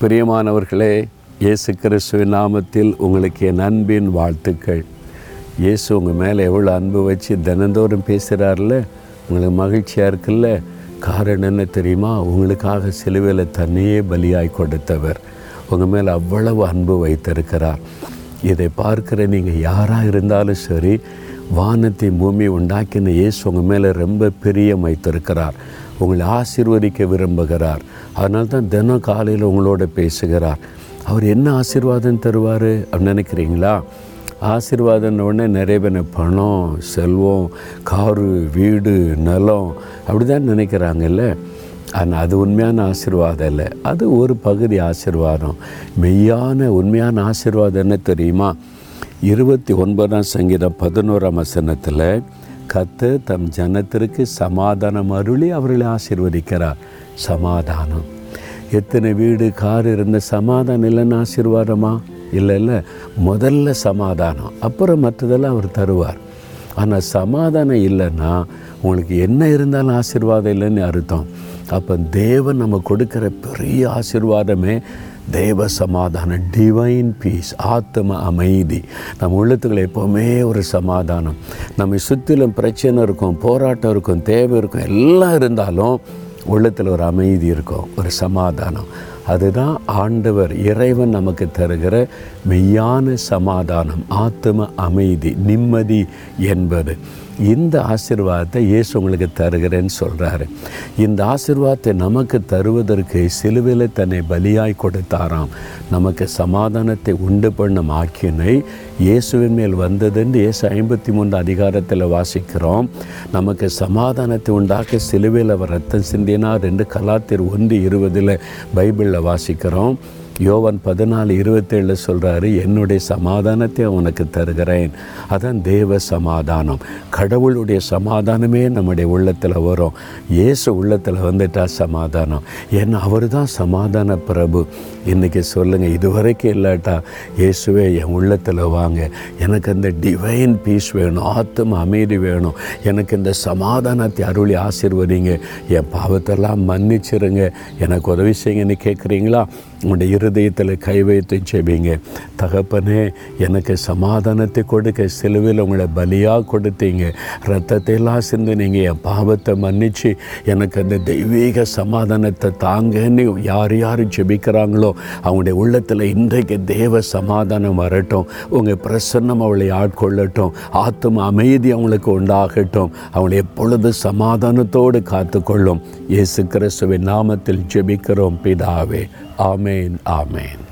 பிரியமானவர்களே இயேசு கிறிஸ்துவின் நாமத்தில் உங்களுக்கு என் அன்பின் வாழ்த்துக்கள். இயேசு உங்கள் மேலே எவ்வளோ அன்பு வச்சு தினந்தோறும் பேசுகிறார்ல உங்களுக்கு மகிழ்ச்சியாக இருக்குல்ல? காரணம் என்ன தெரியுமா? உங்களுக்காக சிலுவையில் தன்னையே பலியாய் கொடுத்தவர். உங்கள் மேலே அவ்வளவு அன்பு வைத்திருக்கிறார். இதை பார்க்குற நீங்கள் யாராக இருந்தாலும் சரி வானத்தை பூமி உண்டாக்கின இயேசு உங்கள் மேலே ரொம்ப பிரியம் வைத்திருக்கிறார். உங்களை ஆசிர்வதிக்க விரும்புகிறார். அதனால தான் தினம் காலையில் உங்களோட பேசுகிறார். அவர் என்ன ஆசீர்வாதம் தருவார் அப்படின்னு நினைக்கிறீங்களா? ஆசீர்வாதம் உடனே நிறைய பேர் பணம் செல்வம் காரு வீடு நிலம் அப்படி தான் நினைக்கிறாங்கல்ல. ஆனால் அது உண்மையான ஆசீர்வாதம் இல்லை. அது ஒரு பகுதி ஆசீர்வாதம். மெய்யான உண்மையான ஆசீர்வாதம் என்ன தெரியுமா? இருபத்தி ஒன்பதாம் சங்கீதம் பதினோராம் வசனத்தில் கத்து தம் ஜனத்திற்கு சமாதானம் அருளி அவர்களை ஆசிர்வதிக்கிறார். சமாதானம். எத்தனை வீடு கார் இருந்த சமாதானம் இல்லைன்னு ஆசீர்வாதமா? இல்லை இல்லை. முதல்ல சமாதானம் அப்புறம் மற்றதெல்லாம் அவர் தருவார். ஆனால் சமாதானம் இல்லைன்னா உங்களுக்கு என்ன இருந்தாலும் ஆசீர்வாதம் இல்லைன்னு அர்த்தம். அப்போ தேவன் நம்ம கொடுக்குற பெரிய ஆசீர்வாதமே தேவ சமாதானம் டிவைன் பீஸ் ஆத்ம அமைதி. நம்ம உள்ளத்துக்குள்ள எப்போவுமே ஒரு சமாதானம். நம்ம சுற்றிலும் பிரச்சனை இருக்கும் போராட்டம் இருக்கும் தேவை இருக்கும் எல்லாம் இருந்தாலும் உள்ளத்தில் ஒரு அமைதி இருக்கும் ஒரு சமாதானம். அதுதான் ஆண்டவர் இறைவன் நமக்கு தருகிற மெய்யான சமாதானம் ஆத்ம அமைதி நிம்மதி என்பது. இந்த ஆசீர்வாதத்தை இயேசு உங்களுக்கு தருகிறேன்னு சொல்கிறாரு இந்த ஆசீர்வாதத்தை நமக்கு தருவதற்கு சிலுவையில் தன்னை பலியாய் கொடுத்தாராம். நமக்கு சமாதானத்தை உண்டு பண்ணும் ஆக்கினை இயேசுவின் மேல் வந்ததுன்னு இயேசு ஐம்பத்தி மூன்று அதிகாரத்தில் வாசிக்கிறோம். நமக்கு சமாதானத்தை உண்டாக்க சிலுவையில் அவர் ரத்தம் சிந்தினார் என்று கலாத்திர் ஒன்று இருபதில் பைபிளில் வாசிக்கிறோம். யோவன் பதினாலு இருபத்தேழில் சொல்கிறாரு என்னுடைய சமாதானத்தை உனக்கு தருகிறேன். அதான் தேவ சமாதானம். கடவுளுடைய சமாதானமே நம்முடைய உள்ளத்தில் வரும். இயேசு உள்ளத்தில் வந்துட்டா சமாதானம். ஏன்னா அவர் தான் சமாதான பிரபு. இன்றைக்கி சொல்லுங்கள் இதுவரைக்கும் இல்லாட்டா இயேசுவே என் உள்ளத்தில் வாங்க. எனக்கு அந்த டிவைன் பீஸ் வேணும். ஆத்தம் அமைதி வேணும். எனக்கு இந்த சமாதானத்தை அருளி ஆசிர்வதிங்க. என் பாவத்தெல்லாம் மன்னிச்சிருங்க. எனக்கு உதவி செய்யுங்கன்னு கேட்குறீங்களா உங்களுடைய இருதயத்தில் கை வைத்து செய்வீங்க தகப்பனே எனக்கு சமாதானத்தை கொடுக்க சிலுவையில் உங்களை பலியாக கொடுத்தீங்க. ரத்தத்தை எல்லாம் சிந்தினீங்க என் பாவத்தை மன்னிச்சு எனக்கு அந்த தெய்வீக சமாதானத்தை தாங்கன்னு யார் யார் ஜெபிக்கிறாங்களோ அவங்களுடைய உள்ளத்தில் இன்றைக்கு தேவ சமாதானம் வரட்டும். உங்கள் பிரசன்னம் அவளை ஆட்கொள்ளட்டும். ஆத்ம அமைதி அவங்களுக்கு உண்டாகட்டும். அவளை எப்பொழுது சமாதானத்தோடு காத்துக்கொள்ளும். இயேசு கிறிஸ்துவின் நாமத்தில் ஜெபிக்கிறோம் பிதாவே. Amen, Amen.